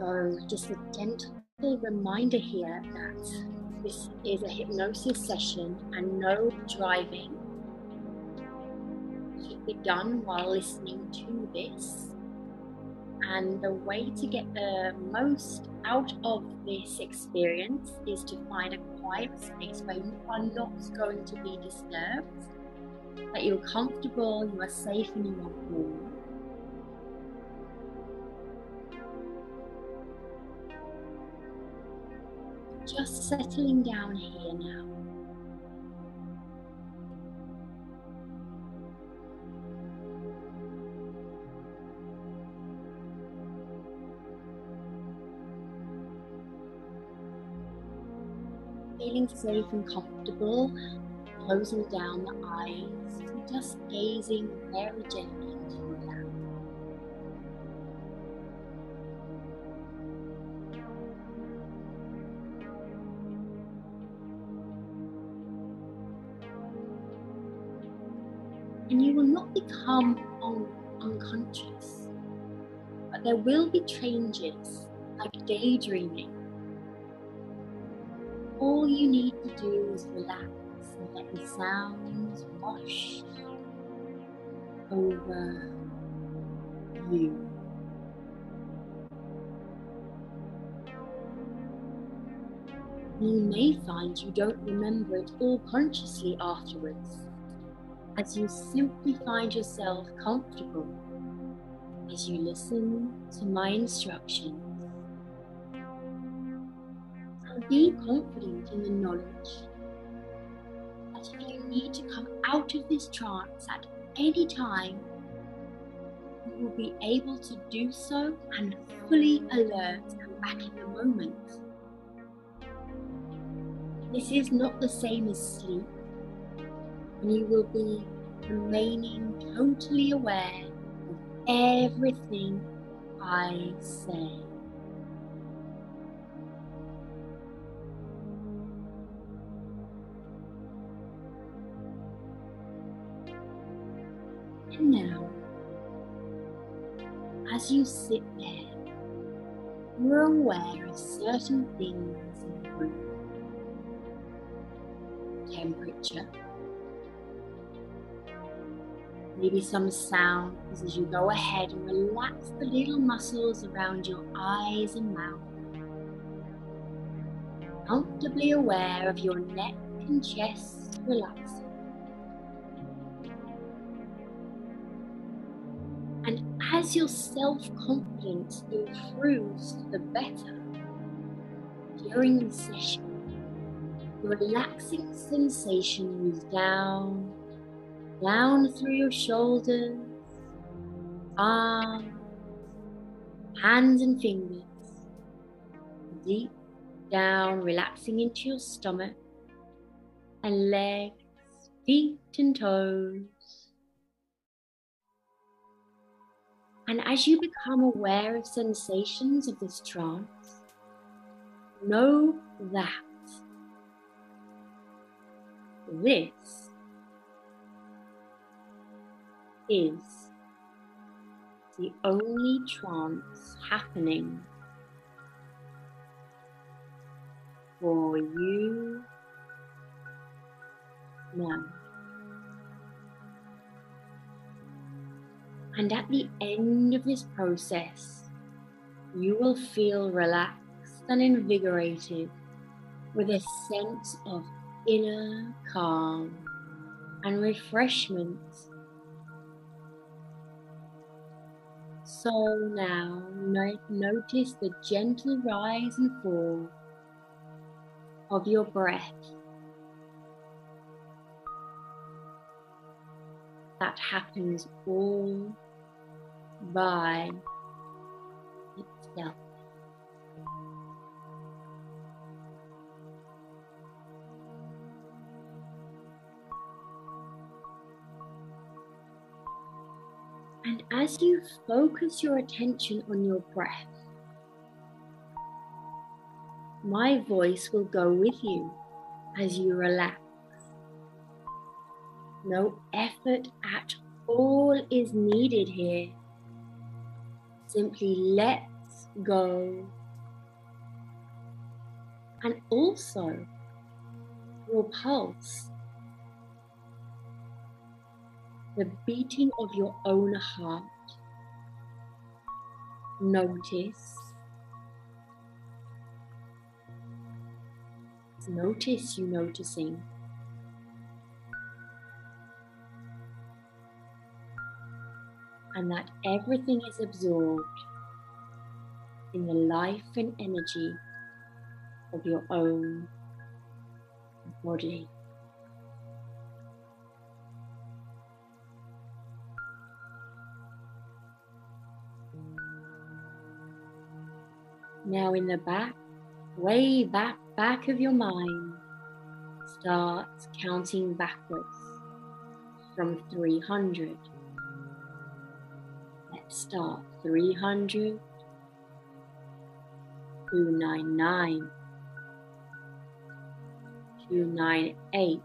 So, just a gentle reminder here that this is a hypnosis session and no driving should be done while listening to this. And the way to get the most out of this experience is to find a quiet space where you are not going to be disturbed, that you're comfortable, you are safe, and you are warm. Just settling down here now. Feeling safe and comfortable, closing down the eyes, just gazing very gently into lap. and you will not become un- unconscious. But there will be changes, like daydreaming. All you need to do is relax and let the sounds wash over you. You may find you don't remember it all consciously afterwards as you simply find yourself comfortable as you listen to my instructions. And be confident in the knowledge that need to come out of this trance at any time, you will be able to do so and fully alert and back in the moment. This is not the same as sleep and you will be remaining totally aware of everything I say. And now, as you sit there, you're aware of certain things in the room. Temperature maybe some sounds as you go ahead and relax the little muscles around your eyes and mouth. Comfortably aware of your neck and chest relaxing. As your self confidence improves the better during the session, the relaxing sensation moves down down through your shoulders, arms, hands and fingers, deep down, relaxing into your stomach and legs, feet and toes. And as you become aware of sensations of this trance, know that this is the only trance happening for you now. And at the end of this process, you will feel relaxed and invigorated with a sense of inner calm and refreshment So now notice the gentle rise and fall of your breath. That happens all by itself. And as you focus your attention on your breath, my voice will go with you as you relax. No effort at all is needed here. Simply let's go. And also your pulse, the beating of your own heart. Notice. Notice you noticing. And that everything is absorbed in the life and energy of your own body. Now, in the back, way back, back of your mind, start counting backwards from 300 start 300 299 298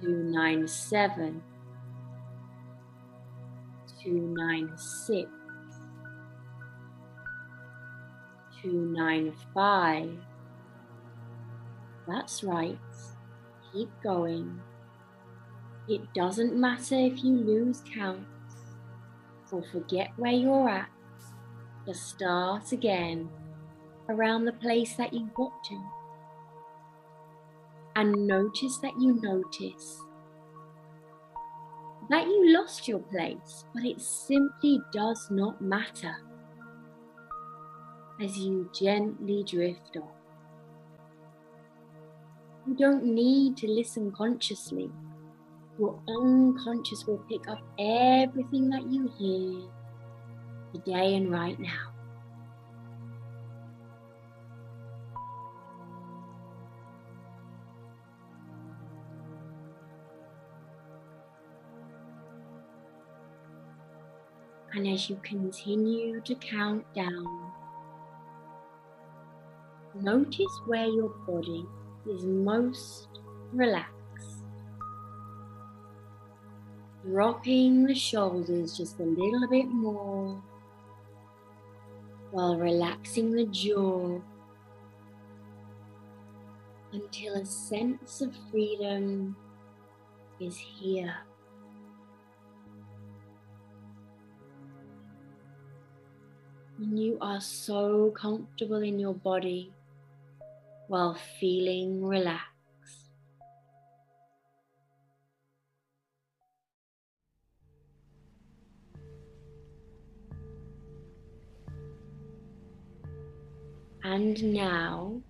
297 296 295 that's right. Keep going it doesn't matter if you lose count or forget where you're at. Just start again around the place that you got to. And notice that you notice that you lost your place, but it simply does not matter as you gently drift off. You don't need to listen consciously your unconscious will pick up everything that you hear today and right now. And as you continue to count down, notice where your body is most relaxed. Dropping the shoulders just a little bit more while relaxing the jaw until a sense of freedom is here. You are so comfortable in your body while feeling relaxed. And now,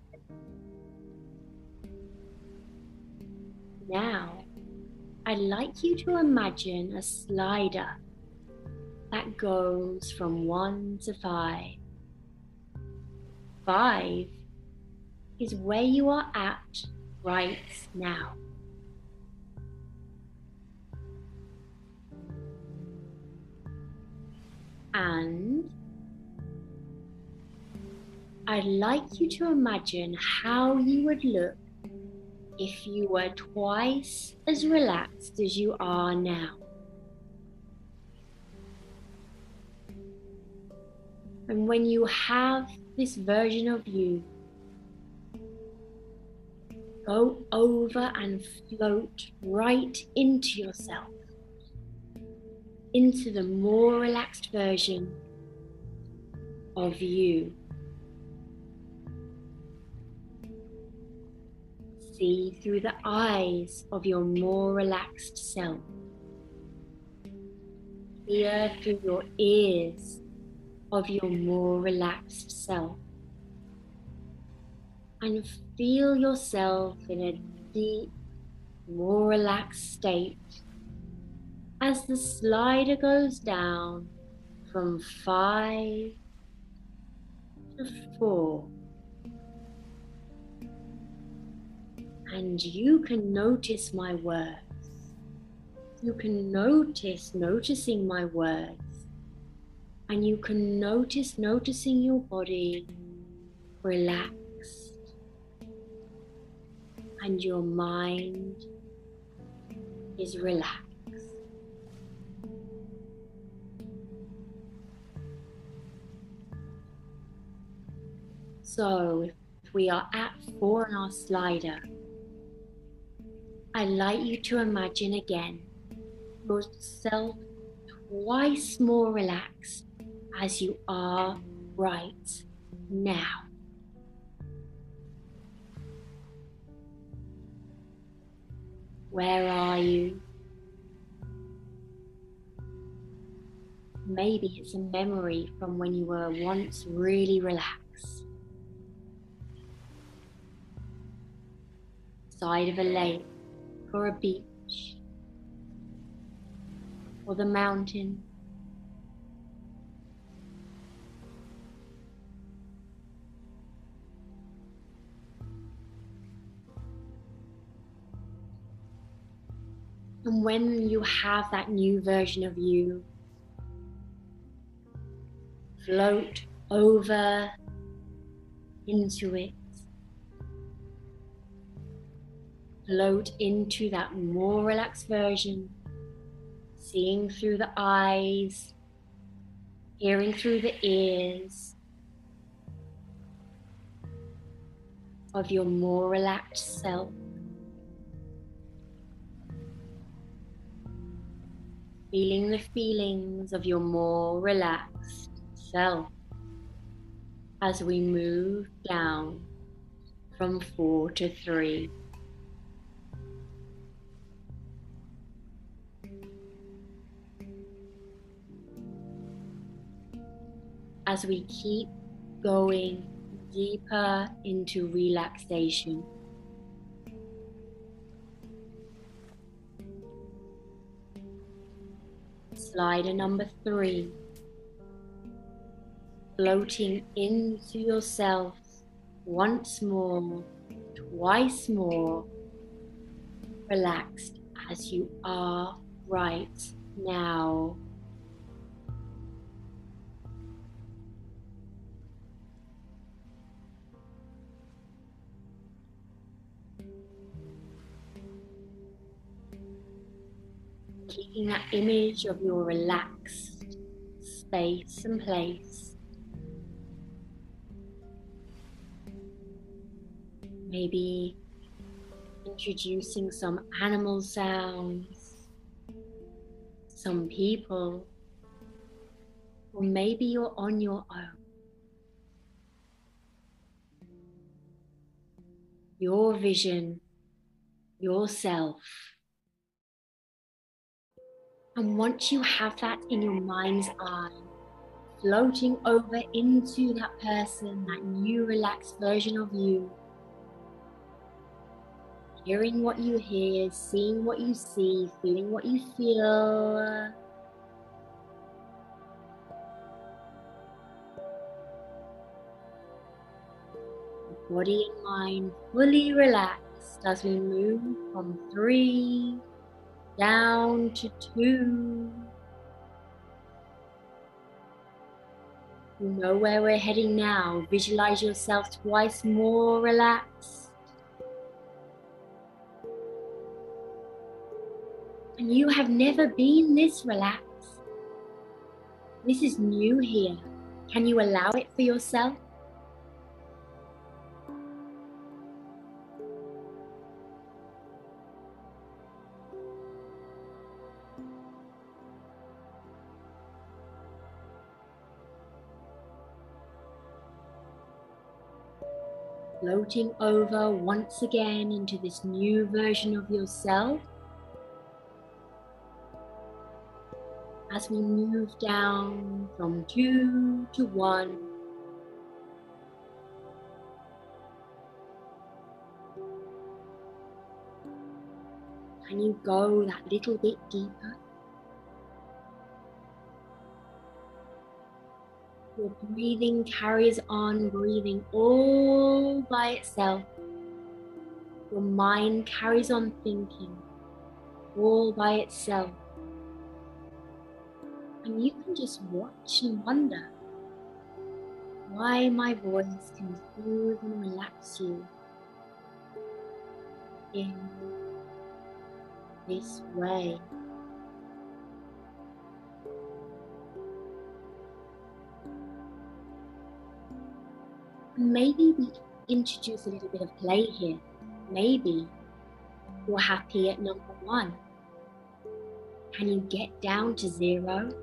now, I'd like you to imagine a slider that goes from one to five. Five is where you are at right now. And I'd like you to imagine how you would look if you were twice as relaxed as you are now. And when you have this version of you, go over and float right into yourself, into the more relaxed version of you. See through the eyes of your more relaxed self. Hear through your ears of your more relaxed self. And feel yourself in a deep, more relaxed state as the slider goes down from five to four. And you can notice my words. You can notice noticing my words, and you can notice noticing your body relaxed and your mind is relaxed. So if we are at four on our slider, I'd like you to imagine again yourself twice more relaxed as you are right now. Where are you? Maybe it's a memory from when you were once really relaxed. Side of a lake or a beach or the mountain. And when you have that new version of you, float over into it. Float into that more relaxed version, seeing through the eyes, hearing through the ears of your more relaxed self. feeling the feelings of your more relaxed self as we move down from four to three. As we keep going deeper into relaxation. Slider number three. Floating into yourself once more, twice more, relaxed as you are right now. Keeping that image of your relaxed space and place. Maybe introducing some animal sounds, some people, or maybe you're on your own. Your vision, yourself. And once you have that in your mind's eye, floating over into that person, that new relaxed version of you, hearing what you hear, seeing what you see, feeling what you feel. Body and mind fully relaxed as we move from three down to two. You know where we're heading now. Visualize yourself twice more relaxed. And you have never been this relaxed. This is new here. Can you allow it for yourself? Floating over once again into this new version of yourself. As we move down from two to one, and you go that little bit deeper. Your breathing carries on, breathing all by itself. Your mind carries on thinking all by itself. And you can just watch and wonder why my voice can soothe and relax you. In this way. Maybe we introduce a little bit of play here. Maybe you're happy at number one. Can you get down to zero?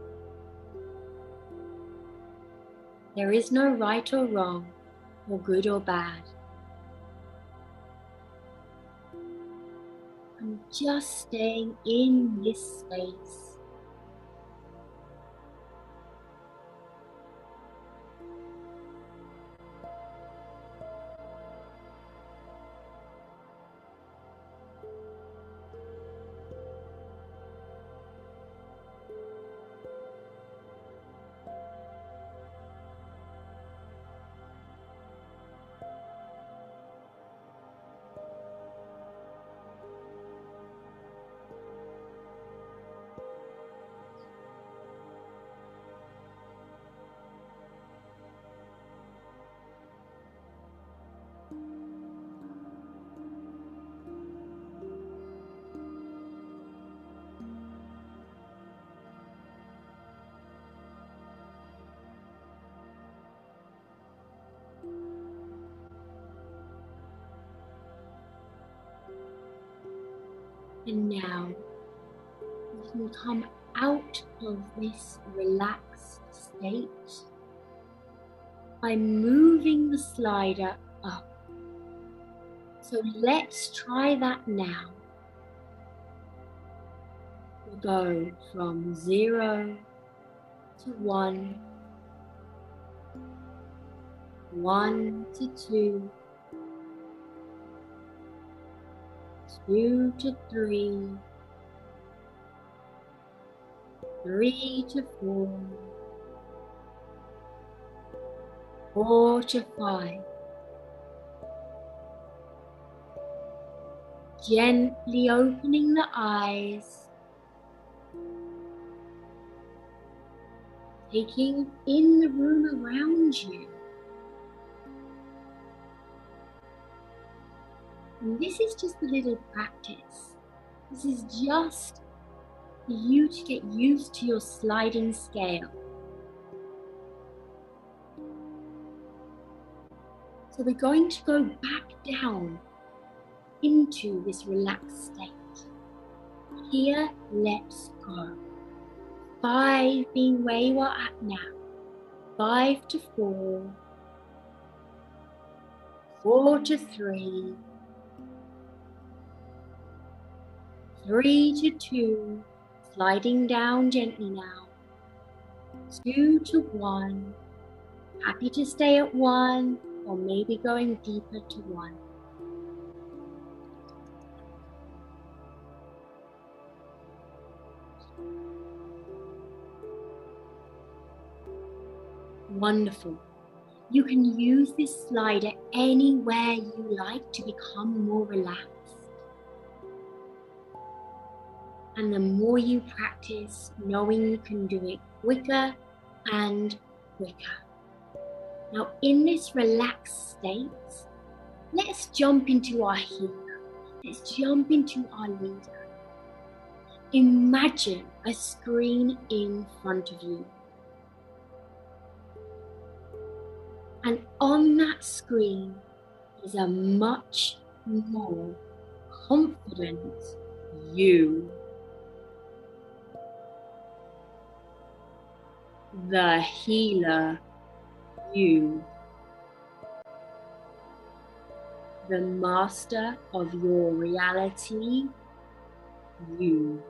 There is no right or wrong, or good or bad. I'm just staying in this space. And now you can come out of this relaxed state by moving the slider up. So let's try that now. We'll go from zero to one, one to two, two to three, three to four, four to five. Gently opening the eyes, taking in the room around you. And this is just a little practice. This is just for you to get used to your sliding scale. So we're going to go back down into this relaxed state. Here, let's go. Five being where you are at now. Five to four. Four to three. Three to two, sliding down gently now, two to one, happy to stay at one, or maybe going deeper to one. Wonderful. You can use this slider anywhere you like to become more relaxed. And the more you practice, knowing you can do it quicker and quicker. Now, in this relaxed state, let's jump into our healer. Let's jump into our leader. Imagine a screen in front of you. And on that screen is a much more confident you. The healer, you. The master of your reality, you.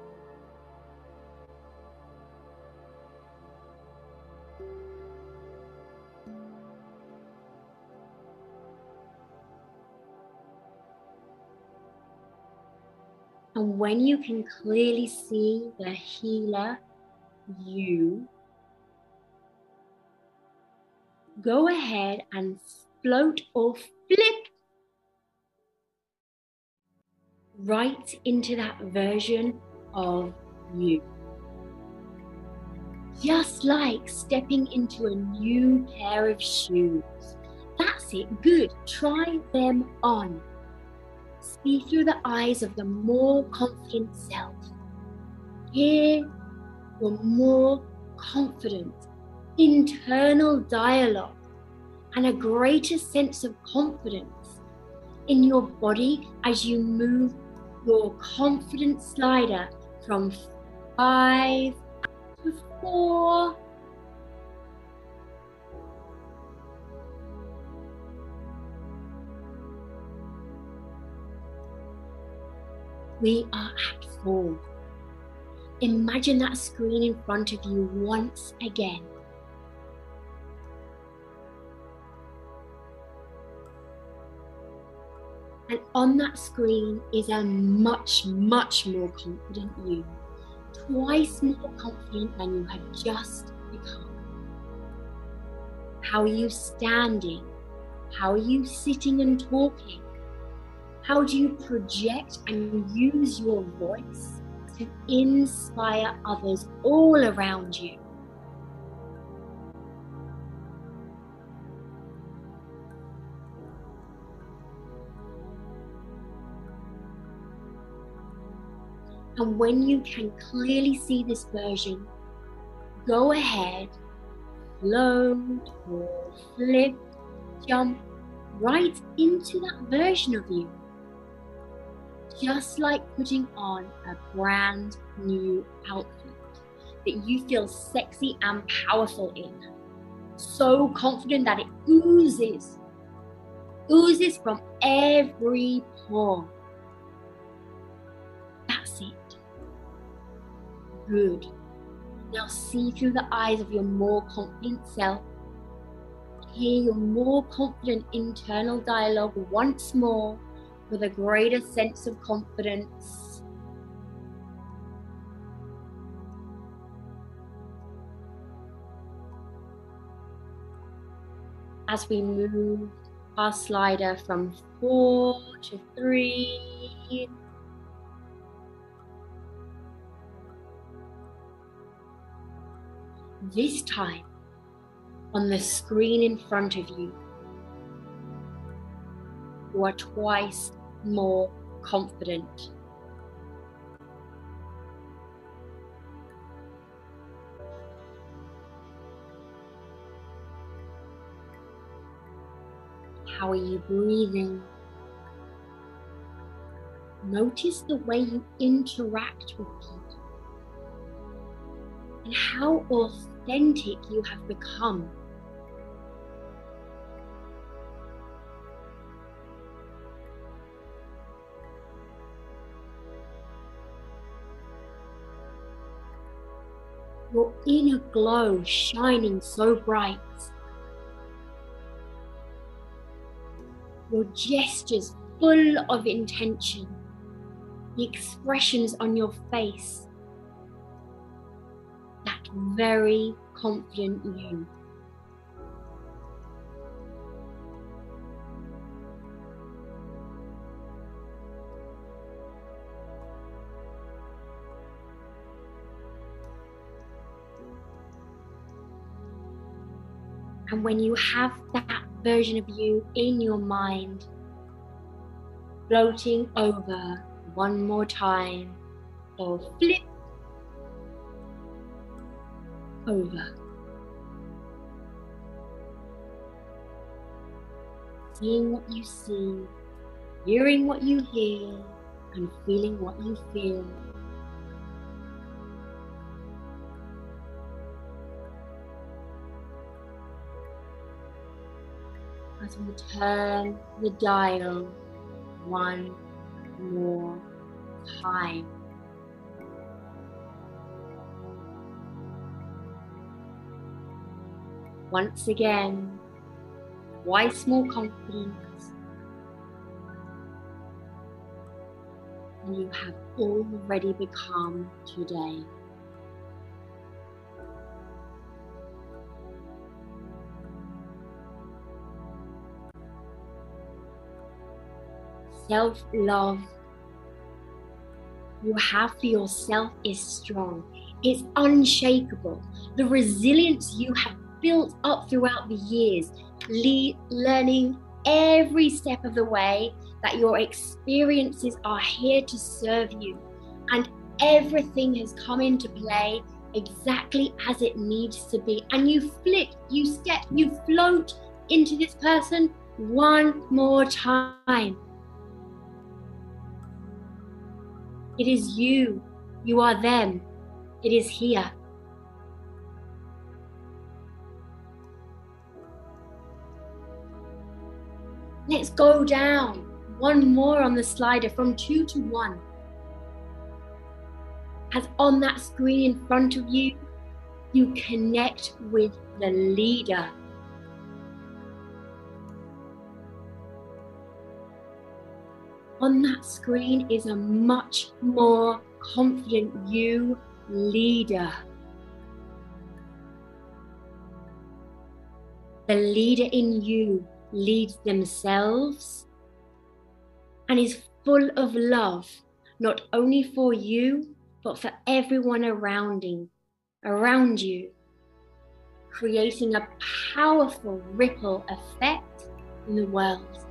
And when you can clearly see the healer, you, go ahead and float or flip right into that version of you. Just like stepping into a new pair of shoes. That's it, good. Try them on. See through the eyes of the more confident self. Hear your more confident internal dialogue and a greater sense of confidence in your body as you move your confidence slider from five to four we are at four. Imagine that screen in front of you once again. And on that screen is a much, much more confident you. Twice more confident than you have just become. How are you standing? How are you sitting and talking? How do you project and use your voice to inspire others all around you? And when you can clearly see this version, go ahead, float or flip, jump right into that version of you just like putting on a brand new outfit that you feel sexy and powerful in. So confident that it oozes, oozes from every pore. Good. Now see through the eyes of your more confident self. Hear your more confident internal dialogue once more with a greater sense of confidence. As we move our slider from four to three. This time, on the screen in front of you, you are twice more confident. How are you breathing? Notice the way you interact with people and how authentic you have become. your inner glow shining so bright. Your gestures full of intention, the expressions on your face, very confident you. And when you have that version of you in your mind, floating over one more time, or flip over. Seeing what you see, hearing what you hear, and feeling what you feel. as we turn the dial one more time. Once again, twice more confidence. And you have already become today. self love you have for yourself is strong, it's unshakable. The resilience you have built up throughout the years, le- learning every step of the way that your experiences are here to serve you and everything has come into play exactly as it needs to be. And you flip, you step, you float into this person one more time. It is you, you are them, it is here. Let's go down. One more on the slider from two to one. As on that screen in front of you, you connect with the leader. On that screen is a much more confident you leader. The leader in you leads themselves and is full of love, not only for you, but for everyone around you, around you, creating a powerful ripple effect in the world.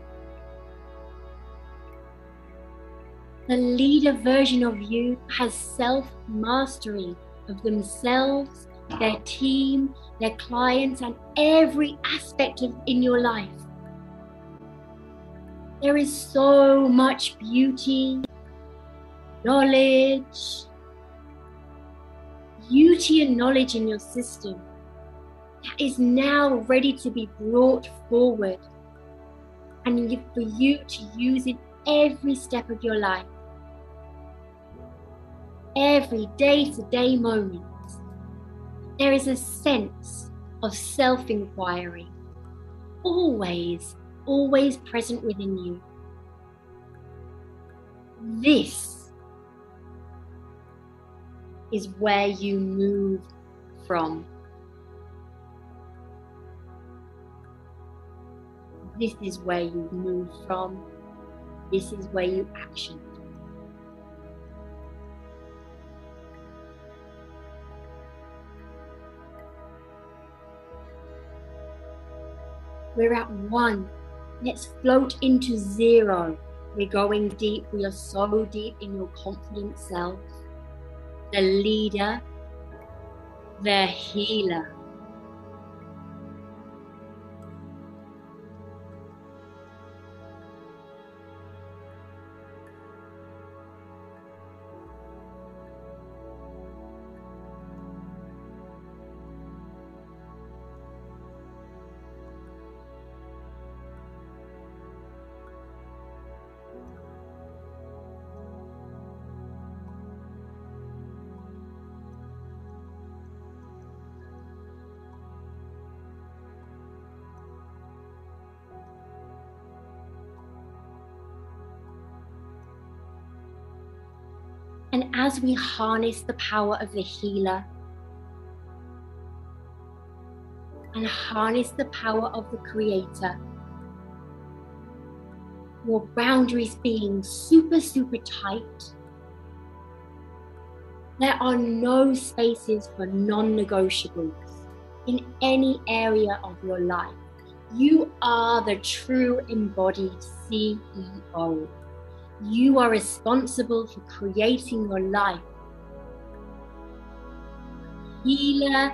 The leader version of you has self mastery of themselves, their team, their clients, and every aspect of in your life. There is so much beauty, knowledge, beauty and knowledge in your system that is now ready to be brought forward. And for you to use in every step of your life. Every day to day moment, there is a sense of self inquiry, always always present within you. This is where you move from. This is where you move from. This is where you action. We're at one Let's float into zero. We're going deep. We are so deep in your confident self. The leader, the healer. As we harness the power of the healer and harness the power of the creator, your boundaries being super, super tight, there are no spaces for non negotiables in any area of your life. You are the true embodied CEO. You are responsible for creating your life. Healer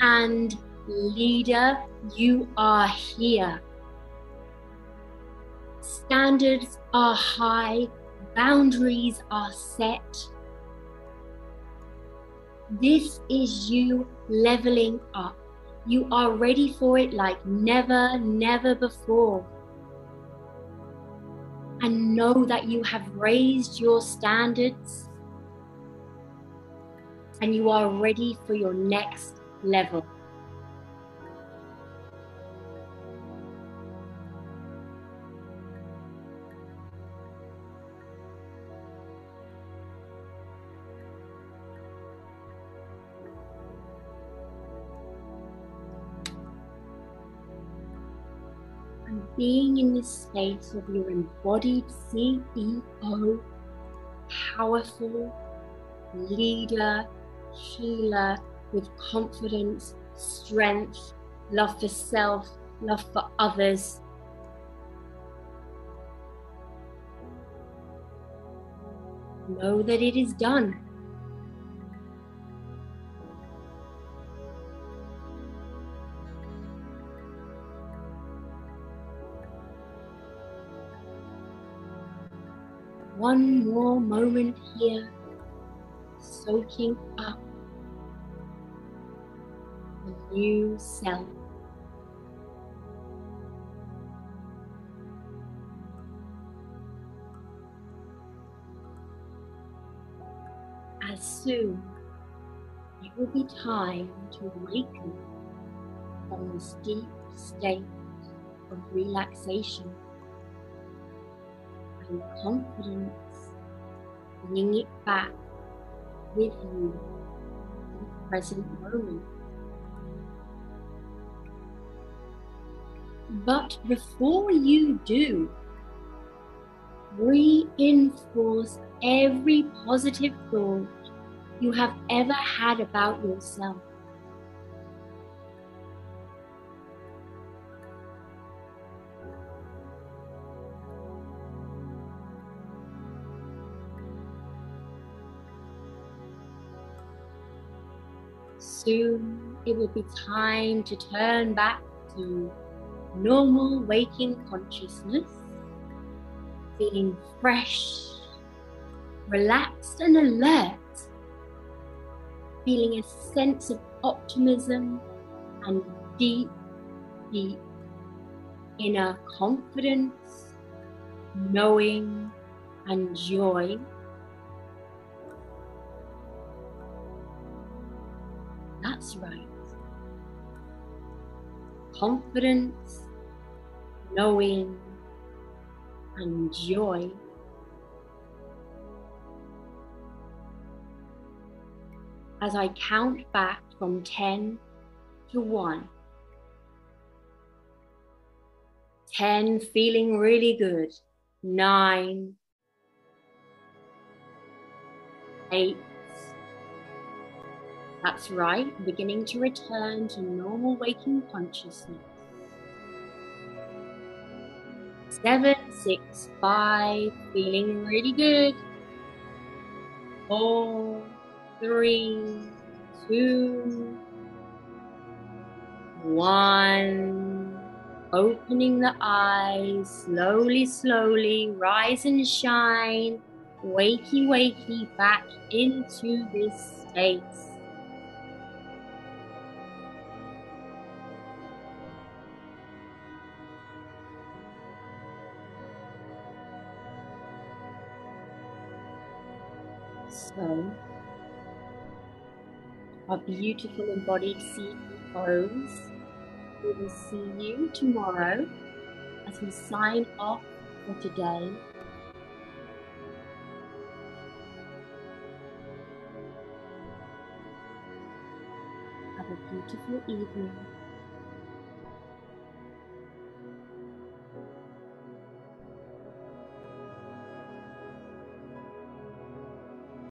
and leader, you are here. Standards are high, boundaries are set. This is you leveling up. You are ready for it like never, never before and know that you have raised your standards and you are ready for your next level. being in this space of your embodied CEO, powerful leader, healer with confidence, strength, love for self, love for others. Know that it is done. One more moment here, soaking up the new self. as soon it will be time to awaken from this deep state of relaxation and confidence, bringing it back with you in the present moment. But before you do, reinforce every positive thought you have ever had about yourself. Soon it will be time to turn back to normal waking consciousness, feeling fresh, relaxed, and alert feeling a sense of optimism and deep, deep inner confidence, knowing, and joy. That's right. Confidence, knowing, and joy. as I count back from 10 to 1. 10, feeling really good. 9, 8, that's right, beginning to return to normal waking consciousness. Seven, six, five, feeling really good. Four, three, two, one. Opening the eyes, slowly, slowly, rise and shine. Wakey, wakey, back into this state. Our beautiful embodied CEOs. We will see you tomorrow as we sign off for today. Have a beautiful evening.